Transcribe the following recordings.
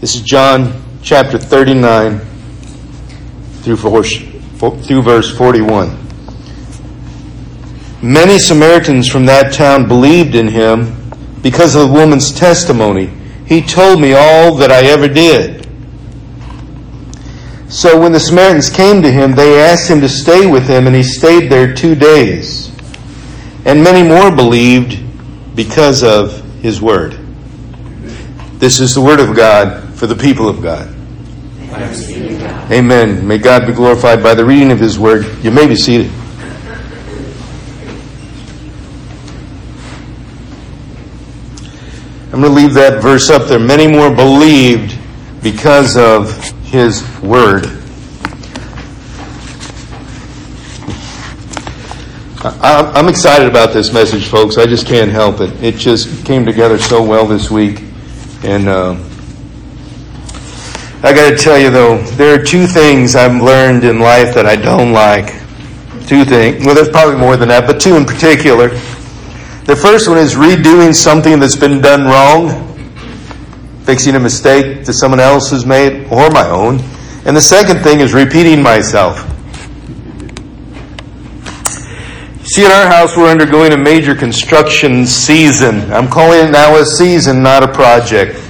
This is John chapter 39 through verse, through verse 41. Many Samaritans from that town believed in him because of the woman's testimony. He told me all that I ever did. So when the Samaritans came to him, they asked him to stay with them, and he stayed there two days. And many more believed because of his word. This is the word of God for the people of God. Amen. May God be glorified by the reading of his word. You may be seated. I'm going to leave that verse up there. Many more believed because of his word. I'm excited about this message, folks. I just can't help it. It just came together so well this week. And uh, I got to tell you, though, there are two things I've learned in life that I don't like. Two things. Well, there's probably more than that, but two in particular. The first one is redoing something that's been done wrong, fixing a mistake that someone else has made or my own. And the second thing is repeating myself. See, at our house, we're undergoing a major construction season. I'm calling it now a season, not a project.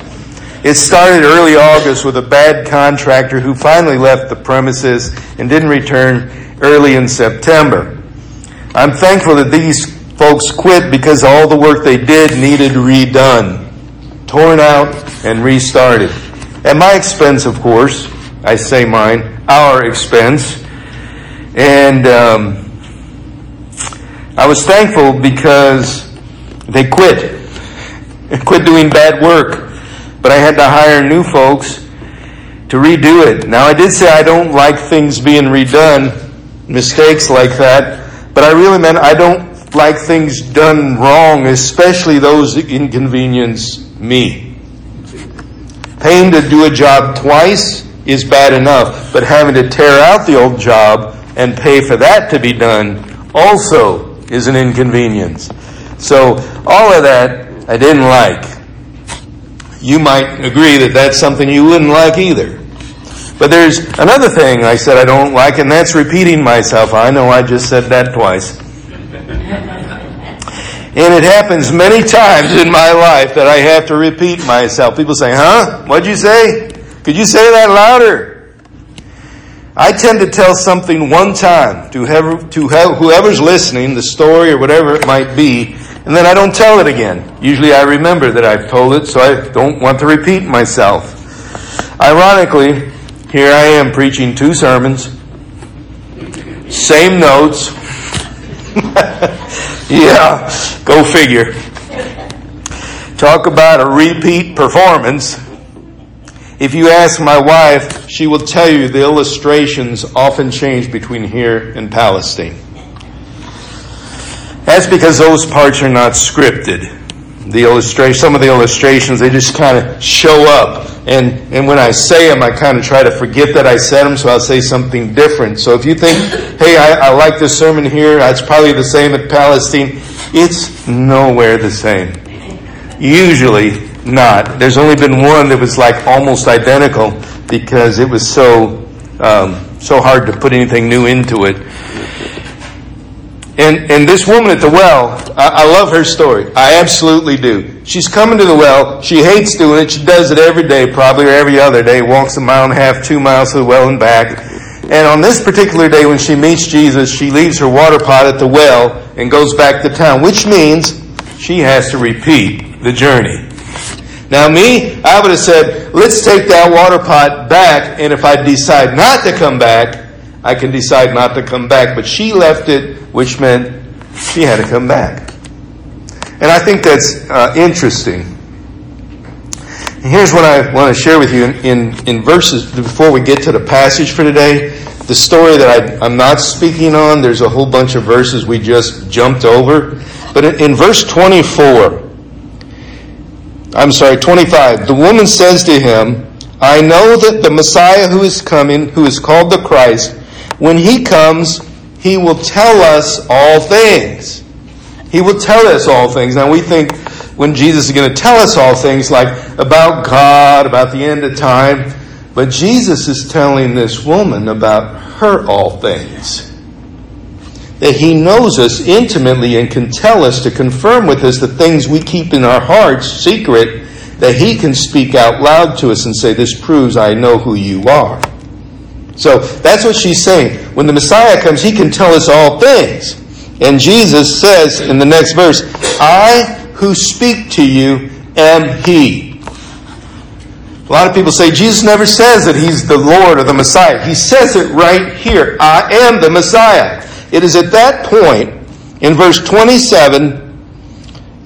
It started early August with a bad contractor who finally left the premises and didn't return early in September. I'm thankful that these Folks quit because all the work they did needed redone, torn out and restarted. At my expense, of course. I say mine, our expense. And um, I was thankful because they quit. quit doing bad work. But I had to hire new folks to redo it. Now I did say I don't like things being redone, mistakes like that, but I really meant I don't like things done wrong, especially those that inconvenience me. Paying to do a job twice is bad enough, but having to tear out the old job and pay for that to be done also is an inconvenience. So all of that I didn't like. You might agree that that's something you wouldn't like either. But there's another thing I said I don't like, and that's repeating myself. I know I just said that twice. And it happens many times in my life that I have to repeat myself. People say, huh? What'd you say? Could you say that louder? I tend to tell something one time to, to whoever's listening, the story or whatever it might be, and then I don't tell it again. Usually I remember that I've told it, so I don't want to repeat myself. Ironically, here I am preaching two sermons, same notes, yeah, go figure. Talk about a repeat performance. If you ask my wife, she will tell you the illustrations often change between here and Palestine. That's because those parts are not scripted. The illustration, some of the illustrations, they just kind of show up. And, and when I say them, I kind of try to forget that I said them, so I'll say something different. So if you think, hey, I, I like this sermon here, it's probably the same at Palestine, it's nowhere the same. Usually not. There's only been one that was like almost identical because it was so, um, so hard to put anything new into it. And, and this woman at the well, I, I, love her story. I absolutely do. She's coming to the well. She hates doing it. She does it every day, probably, or every other day. Walks a mile and a half, two miles to the well and back. And on this particular day, when she meets Jesus, she leaves her water pot at the well and goes back to town, which means she has to repeat the journey. Now, me, I would have said, let's take that water pot back, and if I decide not to come back, I can decide not to come back. But she left it, which meant she had to come back. And I think that's uh, interesting. Here's what I want to share with you in, in, in, verses before we get to the passage for today. The story that I, am not speaking on, there's a whole bunch of verses we just jumped over. But in, in verse 24, I'm sorry, 25, the woman says to him, I know that the Messiah who is coming, who is called the Christ, when he comes, he will tell us all things. He will tell us all things. Now we think, when Jesus is going to tell us all things like about God, about the end of time. But Jesus is telling this woman about her all things. That he knows us intimately and can tell us to confirm with us the things we keep in our hearts secret, that he can speak out loud to us and say, This proves I know who you are. So that's what she's saying. When the Messiah comes, he can tell us all things. And Jesus says in the next verse, I who speak to you am he. A lot of people say Jesus never says that he's the Lord or the Messiah. He says it right here. I am the Messiah. It is at that point in verse 27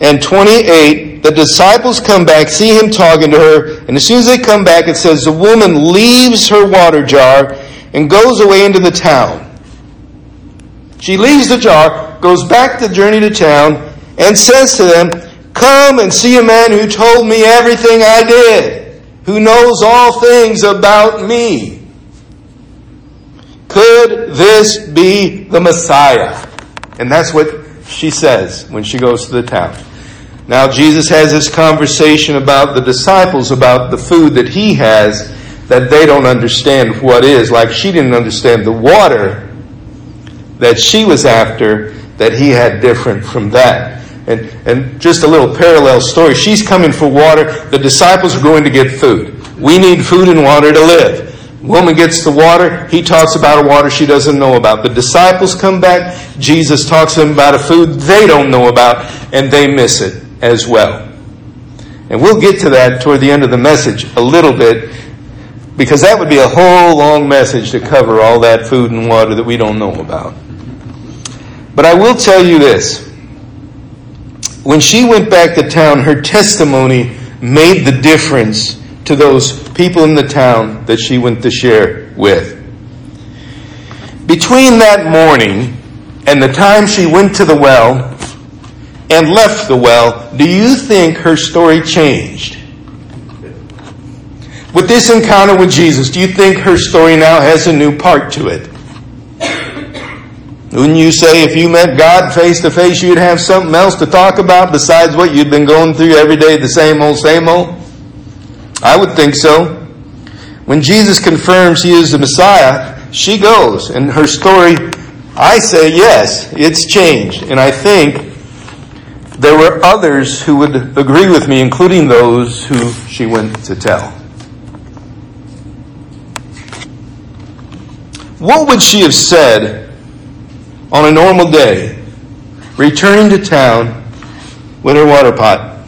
and 28 the disciples come back, see him talking to her, and as soon as they come back, it says the woman leaves her water jar and goes away into the town. She leaves the jar, goes back the journey to town, and says to them, Come and see a man who told me everything I did, who knows all things about me. Could this be the Messiah? And that's what she says when she goes to the town. Now, Jesus has this conversation about the disciples, about the food that he has that they don't understand what is. Like she didn't understand the water that she was after that he had different from that. And, and just a little parallel story. She's coming for water. The disciples are going to get food. We need food and water to live. Woman gets the water. He talks about a water she doesn't know about. The disciples come back. Jesus talks to them about a food they don't know about, and they miss it as well. And we'll get to that toward the end of the message a little bit because that would be a whole long message to cover all that food and water that we don't know about. But I will tell you this. When she went back to town, her testimony made the difference to those people in the town that she went to share with. Between that morning and the time she went to the well and left the well, do you think her story changed? With this encounter with Jesus, do you think her story now has a new part to it? Wouldn't you say if you met God face to face, you'd have something else to talk about besides what you'd been going through every day, the same old, same old? I would think so. When Jesus confirms he is the Messiah, she goes, and her story, I say yes, it's changed. And I think there were others who would agree with me, including those who she went to tell. What would she have said on a normal day, returning to town with her water pot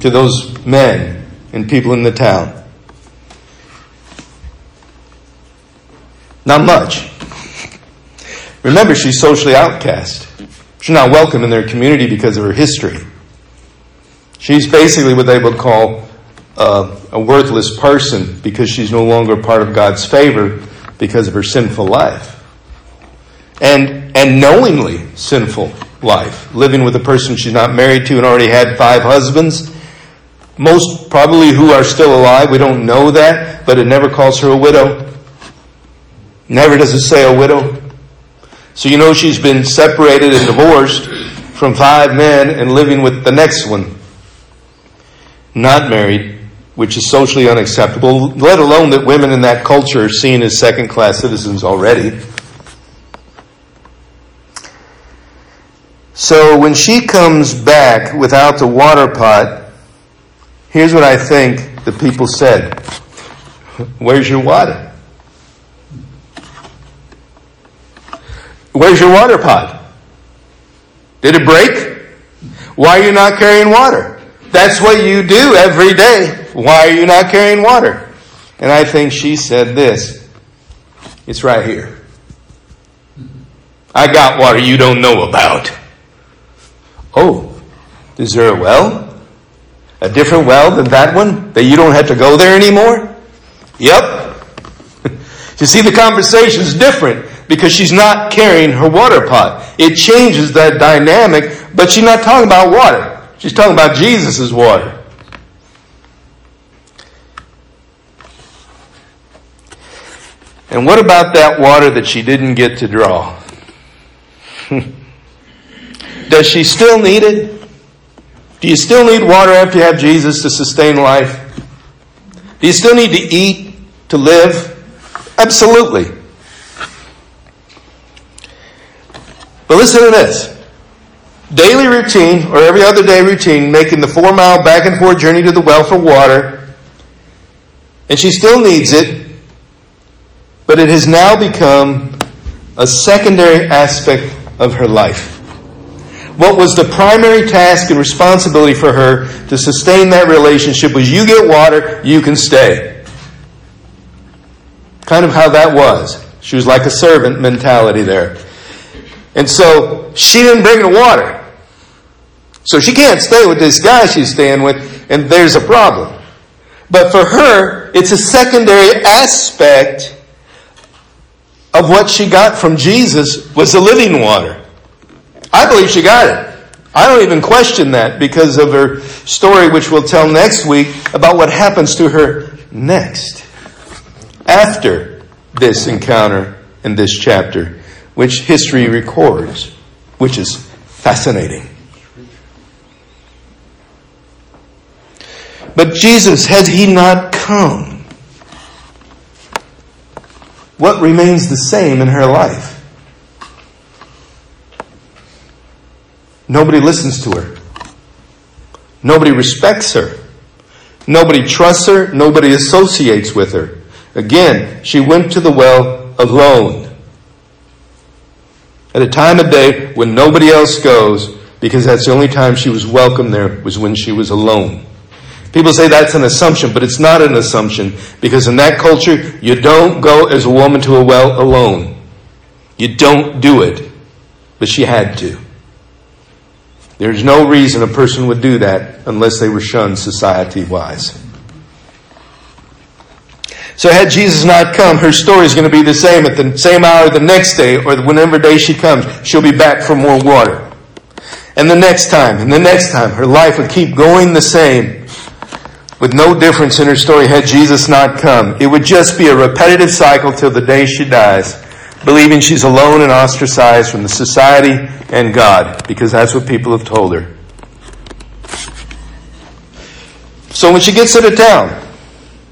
to those men and people in the town? Not much. Remember, she's socially outcast. She's not welcome in their community because of her history. She's basically what they would call uh, a worthless person because she's no longer part of God's favor because of her sinful life. And, and knowingly sinful life. Living with a person she's not married to and already had five husbands. Most probably who are still alive. We don't know that, but it never calls her a widow. Never does it say a widow. So you know she's been separated and divorced from five men and living with the next one. Not married which is socially unacceptable, let alone that women in that culture are seen as second class citizens already. So when she comes back without the water pot, here's what I think the people said Where's your water? Where's your water pot? Did it break? Why are you not carrying water? That's what you do every day. Why are you not carrying water? And I think she said this It's right here. I got water you don't know about. Oh, is there a well? A different well than that one? That you don't have to go there anymore? Yep. you see, the conversation is different because she's not carrying her water pot. It changes that dynamic, but she's not talking about water. She's talking about Jesus' water. And what about that water that she didn't get to draw? Does she still need it? Do you still need water after you have Jesus to sustain life? Do you still need to eat to live? Absolutely. But listen to this. Daily routine, or every other day routine, making the four mile back and forth journey to the well for water. And she still needs it, but it has now become a secondary aspect of her life. What was the primary task and responsibility for her to sustain that relationship was you get water, you can stay. Kind of how that was. She was like a servant mentality there. And so she didn't bring the water. So she can't stay with this guy she's staying with, and there's a problem. But for her, it's a secondary aspect of what she got from Jesus was the living water. I believe she got it. I don't even question that because of her story, which we'll tell next week about what happens to her next after this encounter in this chapter, which history records, which is fascinating. But Jesus, had he not come, what remains the same in her life? Nobody listens to her. Nobody respects her. Nobody trusts her. Nobody associates with her. Again, she went to the well alone. At a time of day when nobody else goes, because that's the only time she was welcome there, was when she was alone. People say that's an assumption, but it's not an assumption because in that culture, you don't go as a woman to a well alone. You don't do it. But she had to. There's no reason a person would do that unless they were shunned society wise. So had Jesus not come, her story is going to be the same at the same hour the next day or whenever day she comes. She'll be back for more water. And the next time, and the next time, her life would keep going the same with no difference in her story had Jesus not come. It would just be a repetitive cycle till the day she dies believing she's alone and ostracized from the society and God, because that's what people have told her. So when she gets to the town,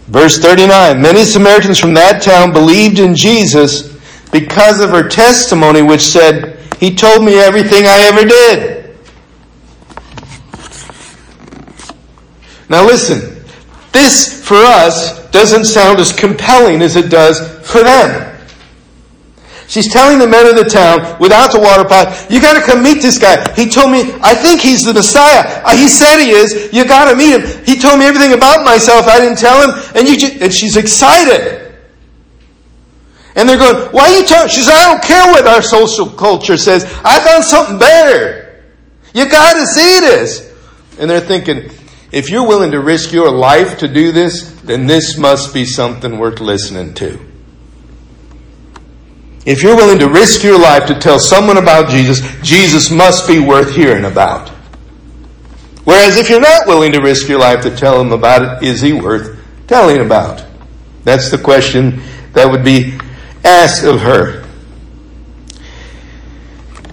verse 39, many Samaritans from that town believed in Jesus because of her testimony, which said, He told me everything I ever did. Now listen, this for us doesn't sound as compelling as it does for them. She's telling the men of the town without the water pot, you gotta come meet this guy. He told me, I think he's the Messiah. Uh, he said he is. You gotta meet him. He told me everything about myself. I didn't tell him. And you just, and she's excited. And they're going, why are you telling? She says, I don't care what our social culture says. I found something better. You gotta see this. And they're thinking, if you're willing to risk your life to do this, then this must be something worth listening to. If you're willing to risk your life to tell someone about Jesus, Jesus must be worth hearing about. Whereas if you're not willing to risk your life to tell him about it, is he worth telling about? That's the question that would be asked of her.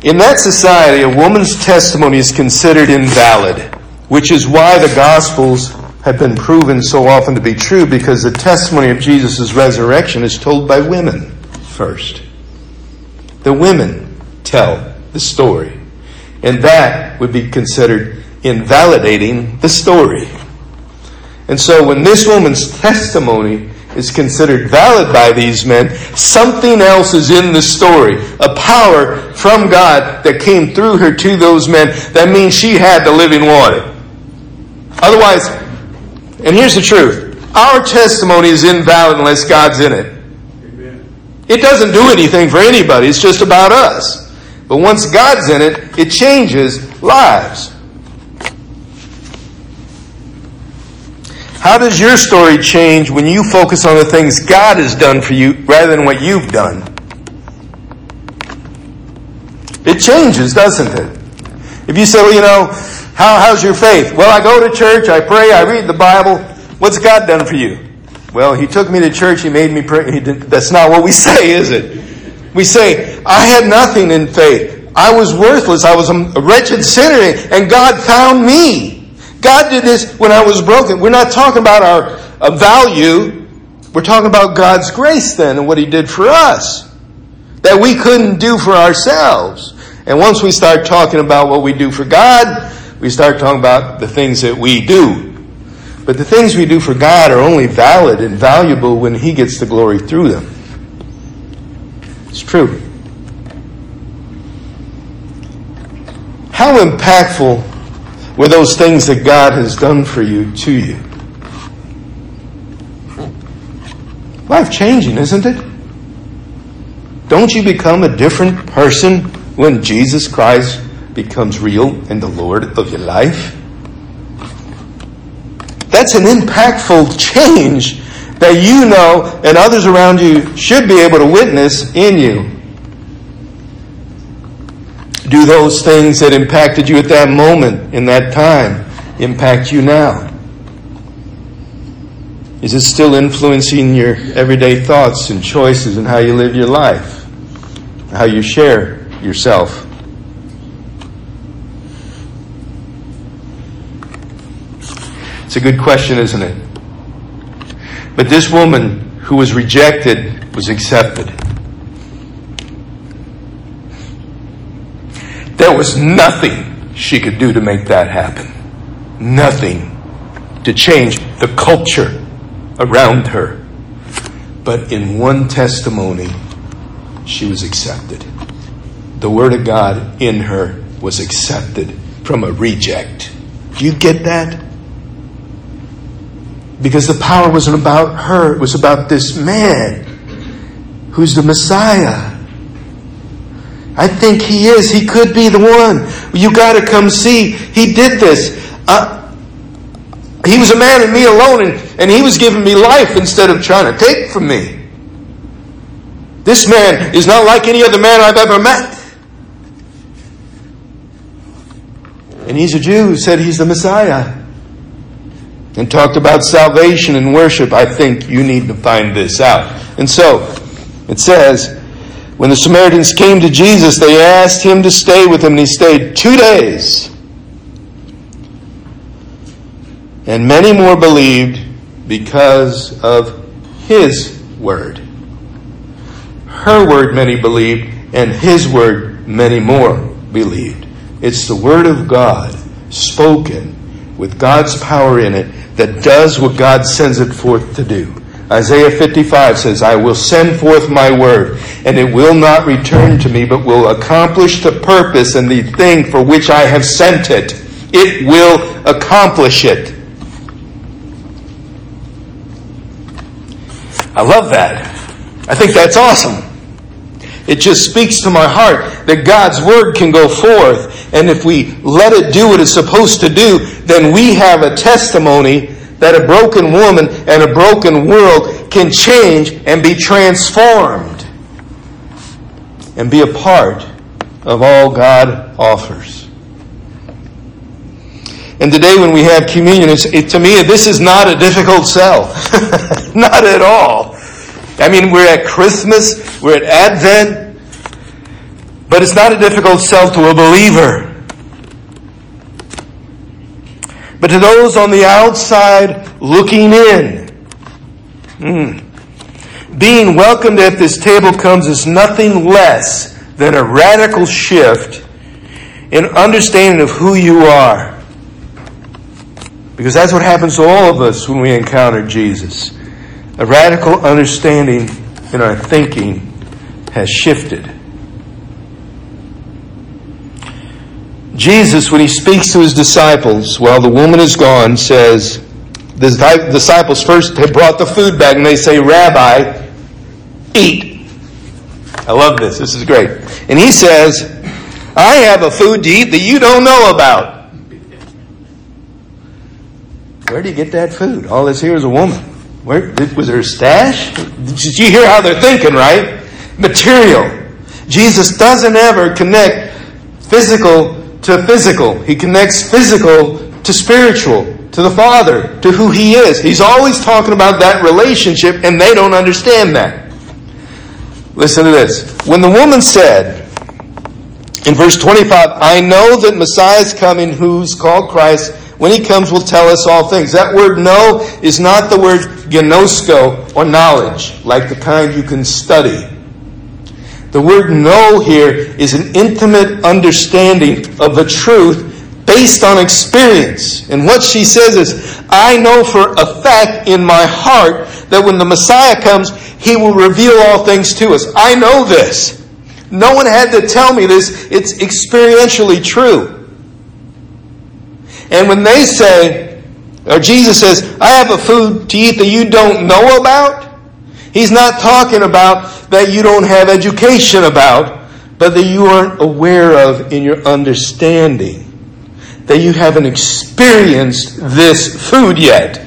In that society, a woman's testimony is considered invalid, which is why the Gospels have been proven so often to be true because the testimony of Jesus' resurrection is told by women first. The women tell the story. And that would be considered invalidating the story. And so when this woman's testimony is considered valid by these men, something else is in the story. A power from God that came through her to those men. That means she had the living water. Otherwise, and here's the truth. Our testimony is invalid unless God's in it. It doesn't do anything for anybody, it's just about us. But once God's in it, it changes lives. How does your story change when you focus on the things God has done for you rather than what you've done? It changes, doesn't it? If you say, well, you know, how, how's your faith? Well, I go to church, I pray, I read the Bible. What's God done for you? Well, he took me to church, he made me pray. That's not what we say, is it? We say, I had nothing in faith. I was worthless. I was a wretched sinner, and God found me. God did this when I was broken. We're not talking about our uh, value. We're talking about God's grace then and what He did for us that we couldn't do for ourselves. And once we start talking about what we do for God, we start talking about the things that we do. But the things we do for God are only valid and valuable when He gets the glory through them. It's true. How impactful were those things that God has done for you to you? Life changing, isn't it? Don't you become a different person when Jesus Christ becomes real and the Lord of your life? That's an impactful change that you know and others around you should be able to witness in you. Do those things that impacted you at that moment, in that time, impact you now? Is it still influencing your everyday thoughts and choices and how you live your life? How you share yourself? It's a good question, isn't it? But this woman who was rejected was accepted. There was nothing she could do to make that happen. Nothing to change the culture around her. But in one testimony, she was accepted. The Word of God in her was accepted from a reject. Do you get that? Because the power wasn't about her, it was about this man who's the Messiah. I think he is. He could be the one. You got to come see. He did this. Uh, he was a man and me alone, and, and he was giving me life instead of trying to take from me. This man is not like any other man I've ever met. And he's a Jew who said he's the Messiah. And talked about salvation and worship. I think you need to find this out. And so, it says, when the Samaritans came to Jesus, they asked him to stay with them, and he stayed two days. And many more believed because of his word. Her word many believed, and his word many more believed. It's the word of God spoken with God's power in it that does what God sends it forth to do. Isaiah 55 says, I will send forth my word, and it will not return to me, but will accomplish the purpose and the thing for which I have sent it. It will accomplish it. I love that. I think that's awesome. It just speaks to my heart that God's Word can go forth, and if we let it do what it's supposed to do, then we have a testimony that a broken woman and a broken world can change and be transformed and be a part of all God offers. And today, when we have communion, it, to me, this is not a difficult sell. not at all. I mean, we're at Christmas, we're at Advent, but it's not a difficult sell to a believer. But to those on the outside looking in, mm, being welcomed at this table comes as nothing less than a radical shift in understanding of who you are. Because that's what happens to all of us when we encounter Jesus. A radical understanding in our thinking has shifted. Jesus, when he speaks to his disciples while the woman is gone, says, the disciples first have brought the food back and they say, Rabbi, eat. I love this. This is great. And he says, I have a food to eat that you don't know about. Where do you get that food? All this here is a woman. Where was there a stash? Did you hear how they're thinking, right? Material. Jesus doesn't ever connect physical to physical. He connects physical to spiritual, to the Father, to who He is. He's always talking about that relationship, and they don't understand that. Listen to this. When the woman said, in verse 25, I know that Messiah is coming who's called Christ, when he comes, will tell us all things. That word know is not the word gnosko or knowledge, like the kind you can study. The word know here is an intimate understanding of the truth based on experience. And what she says is, I know for a fact in my heart that when the Messiah comes, he will reveal all things to us. I know this. No one had to tell me this. It's experientially true. And when they say, or Jesus says, I have a food to eat that you don't know about, he's not talking about that you don't have education about, but that you aren't aware of in your understanding. That you haven't experienced this food yet.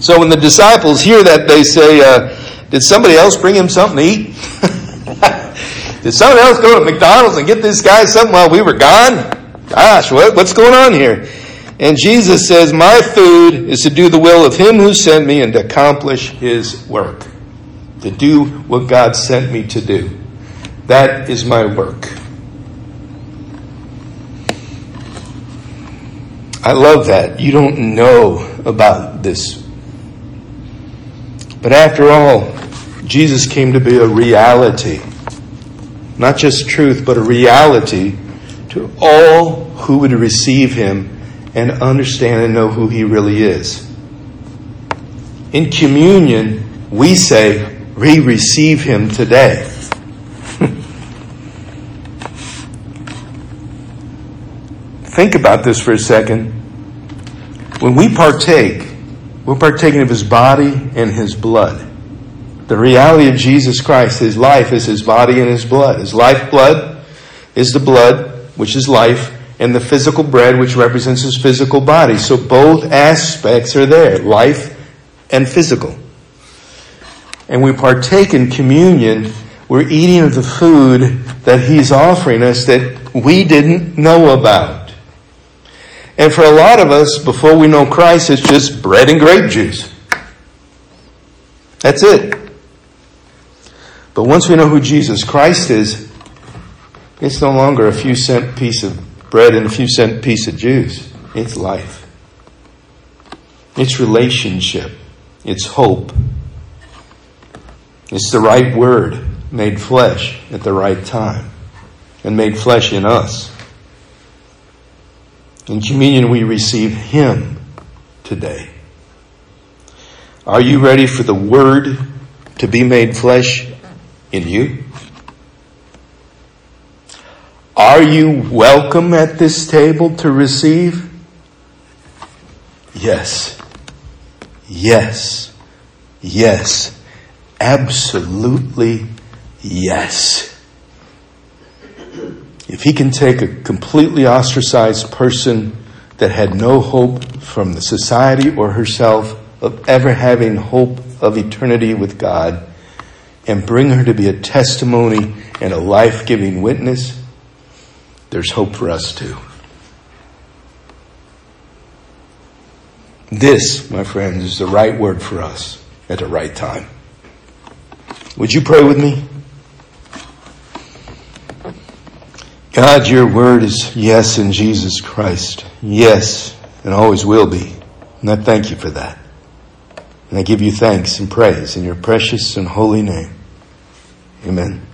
So when the disciples hear that, they say, uh, Did somebody else bring him something to eat? Did someone else go to McDonald's and get this guy something while we were gone? Gosh, what, what's going on here? And Jesus says, My food is to do the will of him who sent me and to accomplish his work. To do what God sent me to do. That is my work. I love that. You don't know about this. But after all, Jesus came to be a reality. Not just truth, but a reality to all who would receive him and understand and know who he really is. In communion, we say, we receive him today. Think about this for a second. When we partake, we're partaking of his body and his blood. The reality of Jesus Christ, his life is his body and his blood. His life blood is the blood, which is life, and the physical bread, which represents his physical body. So both aspects are there, life and physical. And we partake in communion, we're eating of the food that he's offering us that we didn't know about. And for a lot of us, before we know Christ, it's just bread and grape juice. That's it. But once we know who Jesus Christ is, it's no longer a few cent piece of bread and a few cent piece of juice. It's life. It's relationship. It's hope. It's the right word made flesh at the right time and made flesh in us. In communion, we receive Him today. Are you ready for the Word to be made flesh in you? Are you welcome at this table to receive? Yes. Yes. Yes. Absolutely yes. If he can take a completely ostracized person that had no hope from the society or herself of ever having hope of eternity with God and bring her to be a testimony and a life giving witness, there's hope for us too. This, my friends, is the right word for us at the right time. Would you pray with me? God, your word is yes in Jesus Christ. Yes, and always will be. And I thank you for that. And I give you thanks and praise in your precious and holy name. Amen.